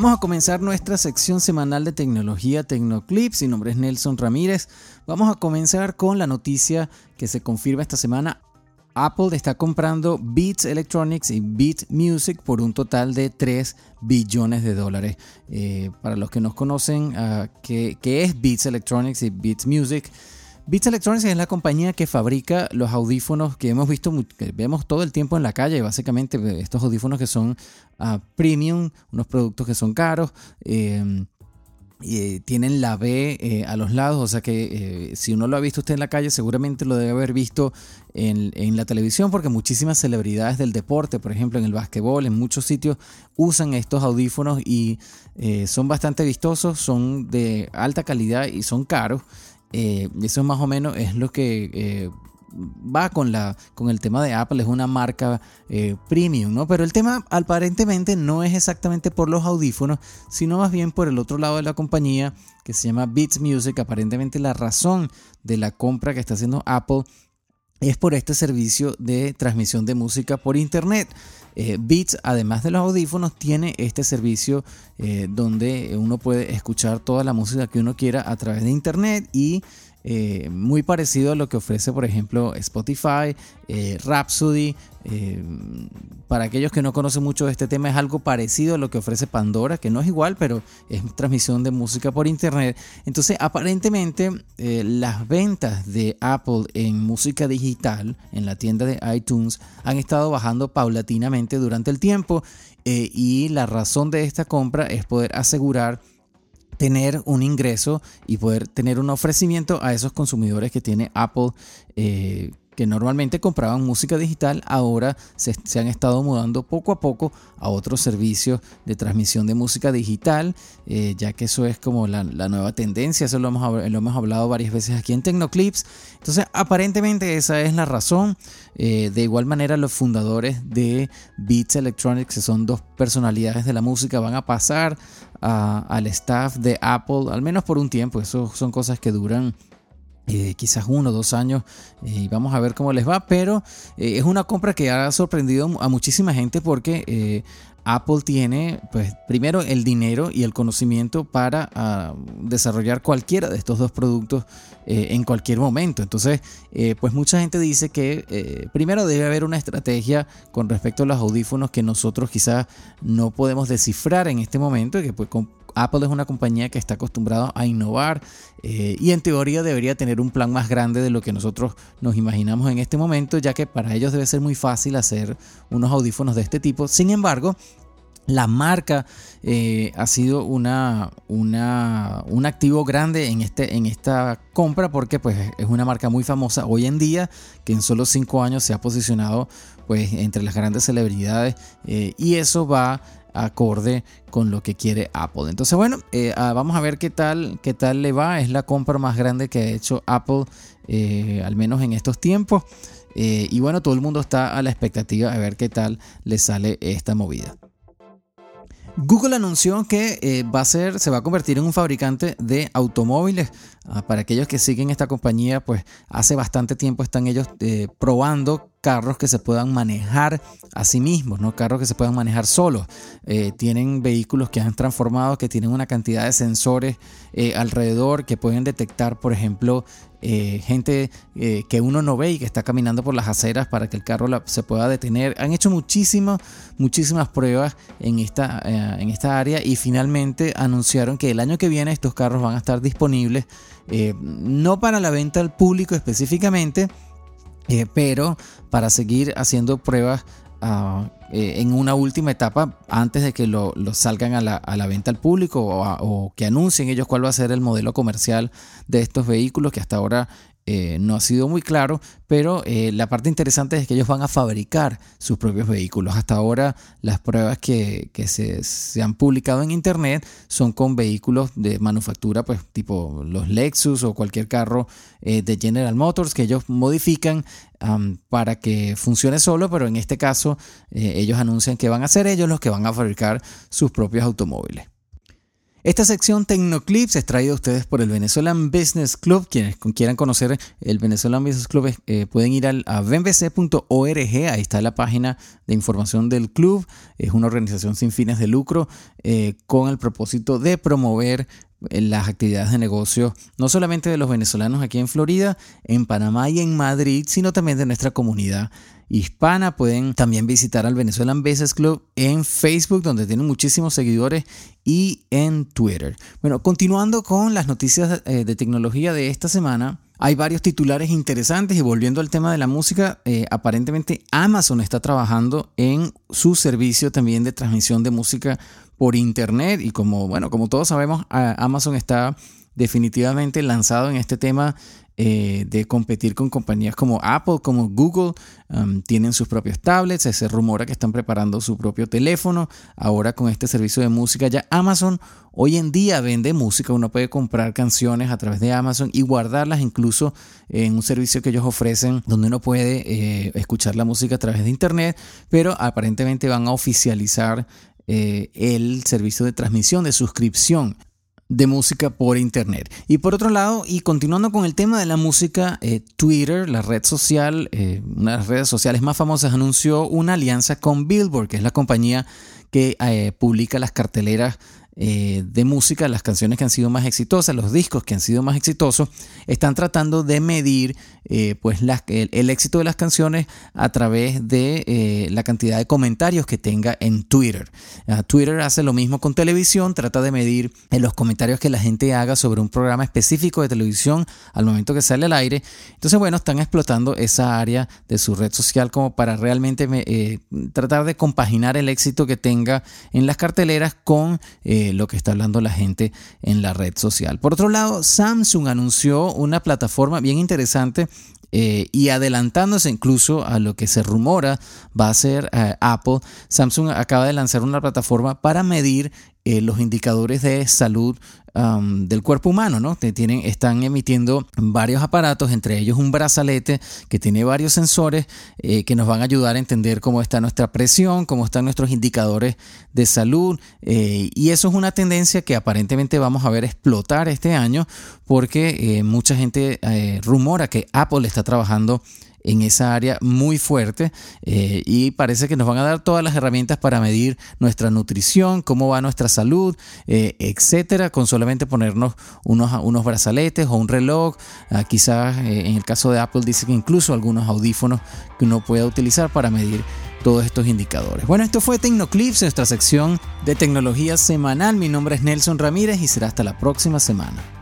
Vamos a comenzar nuestra sección semanal de tecnología Tecnoclips. Mi nombre es Nelson Ramírez. Vamos a comenzar con la noticia que se confirma esta semana. Apple está comprando Beats Electronics y Beat Music por un total de 3 billones de dólares. Eh, para los que nos conocen, ¿qué, ¿qué, es Beats Electronics y Beats Music? Beats Electronics es la compañía que fabrica los audífonos que hemos visto, que vemos todo el tiempo en la calle, básicamente estos audífonos que son uh, premium, unos productos que son caros. Eh, y tienen la B eh, a los lados, o sea que eh, si uno lo ha visto usted en la calle, seguramente lo debe haber visto en, en, la televisión, porque muchísimas celebridades del deporte, por ejemplo en el básquetbol, en muchos sitios usan estos audífonos y eh, son bastante vistosos, son de alta calidad y son caros. Eso más o menos es lo que va con, la, con el tema de Apple, es una marca eh, premium, ¿no? Pero el tema aparentemente no es exactamente por los audífonos, sino más bien por el otro lado de la compañía que se llama Beats Music. Aparentemente la razón de la compra que está haciendo Apple es por este servicio de transmisión de música por internet. Eh, Beats, además de los audífonos, tiene este servicio eh, donde uno puede escuchar toda la música que uno quiera a través de internet y eh, muy parecido a lo que ofrece, por ejemplo, Spotify, eh, Rhapsody. Eh, para aquellos que no conocen mucho este tema, es algo parecido a lo que ofrece Pandora, que no es igual, pero es transmisión de música por internet. Entonces, aparentemente, las ventas de Apple en música digital, en la tienda de iTunes, han estado bajando paulatinamente durante el tiempo. y la razón de esta compra es poder asegurar tener un ingreso y poder tener un ofrecimiento a esos consumidores que tiene Apple eh, que normalmente compraban música digital, ahora se, han estado mudando poco a poco a otros servicios de transmisión de música digital, eh, ya que eso es como la, nueva tendencia, eso lo hemos, hablado varias veces aquí en Tecnoclips. Entonces, aparentemente esa es la razón. Eh, de igual manera, los fundadores de Beats Electronics, que son dos personalidades de la música, van a pasar al staff de Apple, al menos por un tiempo. Eso son cosas que duran eh, quizás uno o dos años eh, y vamos a ver cómo les va, pero eh, es una compra que ha sorprendido a muchísima gente porque Apple tiene, pues, primero el dinero y el conocimiento para ah, desarrollar cualquiera de estos dos productos en cualquier momento. Entonces, pues mucha gente dice que primero debe haber una estrategia con respecto a los audífonos que nosotros quizás no podemos descifrar en este momento y que pues Apple es una compañía que está acostumbrada a innovar eh, y en teoría debería tener un plan más grande de lo que nosotros nos imaginamos en este momento, ya que para ellos debe ser muy fácil hacer unos audífonos de este tipo. Sin embargo, la marca eh, ha sido una, un activo grande en, este, en esta compra porque pues, es una marca muy famosa hoy en día que en solo cinco años se ha posicionado pues, entre las grandes celebridades eh, y eso va acorde con lo que quiere Apple. Entonces, bueno, eh, ah, vamos a ver qué tal, qué tal le va. Es la compra más grande que ha hecho Apple, eh, al menos en estos tiempos. Eh, y bueno, todo el mundo está a la expectativa de ver qué tal le sale esta movida. Google anunció que va a ser, se va a convertir en un fabricante de automóviles. Ah, para aquellos que siguen esta compañía, pues hace bastante tiempo están ellos probando carros que se puedan manejar a sí mismos, ¿no? carros que se puedan manejar solos. Eh, tienen vehículos que han transformado, que tienen una cantidad de sensores eh, alrededor que pueden detectar, por ejemplo, eh, gente que uno no ve y que está caminando por las aceras para que el carro se pueda detener. Han hecho muchísimas, muchísimas pruebas en esta, en esta área y finalmente anunciaron que el año que viene estos carros van a estar disponibles, no para la venta al público específicamente, eh, pero para seguir haciendo pruebas ah, eh, en una última etapa antes de que lo, salgan a la, venta al público o, o, que anuncien ellos cuál va a ser el modelo comercial de estos vehículos que hasta ahora eh, no ha sido muy claro, pero eh, la parte interesante es que ellos van a fabricar sus propios vehículos. Hasta ahora las pruebas que, se, han publicado en internet son con vehículos de manufactura, pues tipo los Lexus o cualquier carro eh, de General Motors que ellos modifican para que funcione solo, pero en este caso ellos anuncian que van a ser ellos los que van a fabricar sus propios automóviles. Esta sección Tecnoclips es traída a ustedes por el Venezuelan Business Club. Quienes quieran conocer el Venezuelan Business Club eh, pueden ir al, a venbc.org. Ahí está la página de información del club. Es una organización sin fines de lucro eh, con el propósito de promover eh, las actividades de negocio, no solamente de los venezolanos aquí en Florida, en Panamá y en Madrid, sino también de nuestra comunidad hispana. Pueden también visitar al Venezuelan Business Club en Facebook, donde tienen muchísimos seguidores, y en Twitter. Bueno, continuando con las noticias eh, de tecnología de esta semana. Hay varios titulares interesantes y volviendo al tema de la música, eh, aparentemente Amazon está trabajando en su servicio también de transmisión de música por internet y como bueno, como todos sabemos, Amazon está definitivamente lanzado en este tema eh, de competir con compañías como Apple, como Google. Um, tienen sus propios tablets, se rumora que están preparando su propio teléfono. Ahora con este servicio de música ya Amazon hoy en día vende música. Uno puede comprar canciones a través de Amazon y guardarlas incluso en un servicio que ellos ofrecen donde uno puede eh, escuchar la música a través de Internet, pero aparentemente van a oficializar eh, el servicio de transmisión, de suscripción de música por internet. Y por otro lado, y continuando con el tema de la música, eh, Twitter, la red social, eh, una de las redes sociales más famosas, anunció una alianza con Billboard, que es la compañía que eh, publica las carteleras eh, de música, las canciones que han sido más exitosas, los discos que han sido más exitosos, están tratando de medir eh, pues el, éxito de las canciones a través de eh, la cantidad de comentarios que tenga en Twitter. Ah, Twitter hace lo mismo con televisión, trata de medir los comentarios que la gente haga sobre un programa específico de televisión al momento que sale al aire. Entonces, bueno, están explotando esa área de su red social como para realmente tratar de compaginar el éxito que tenga en las carteleras con lo que está hablando la gente en la red social. Por otro lado, Samsung anunció una plataforma bien interesante eh, y adelantándose incluso a lo que se rumora va a ser eh, Apple, Samsung acaba de lanzar una plataforma para medir eh, los indicadores de salud del cuerpo humano, ¿no? Tienen, están emitiendo varios aparatos, entre ellos un brazalete que tiene varios sensores eh, que nos van a ayudar a entender cómo está nuestra presión, cómo están nuestros indicadores de salud. Eh, y eso es una tendencia que aparentemente vamos a ver explotar este año porque mucha gente rumora que Apple está trabajando en esa área muy fuerte eh, y parece que nos van a dar todas las herramientas para medir nuestra nutrición, cómo va nuestra salud, eh, etcétera, con solamente ponernos unos, unos brazaletes o un reloj. Ah, quizás eh, en el caso de Apple dice que incluso algunos audífonos que uno pueda utilizar para medir todos estos indicadores. Bueno, esto fue Tecnoclips, nuestra sección de tecnología semanal. Mi nombre es Nelson Ramírez y será hasta la próxima semana.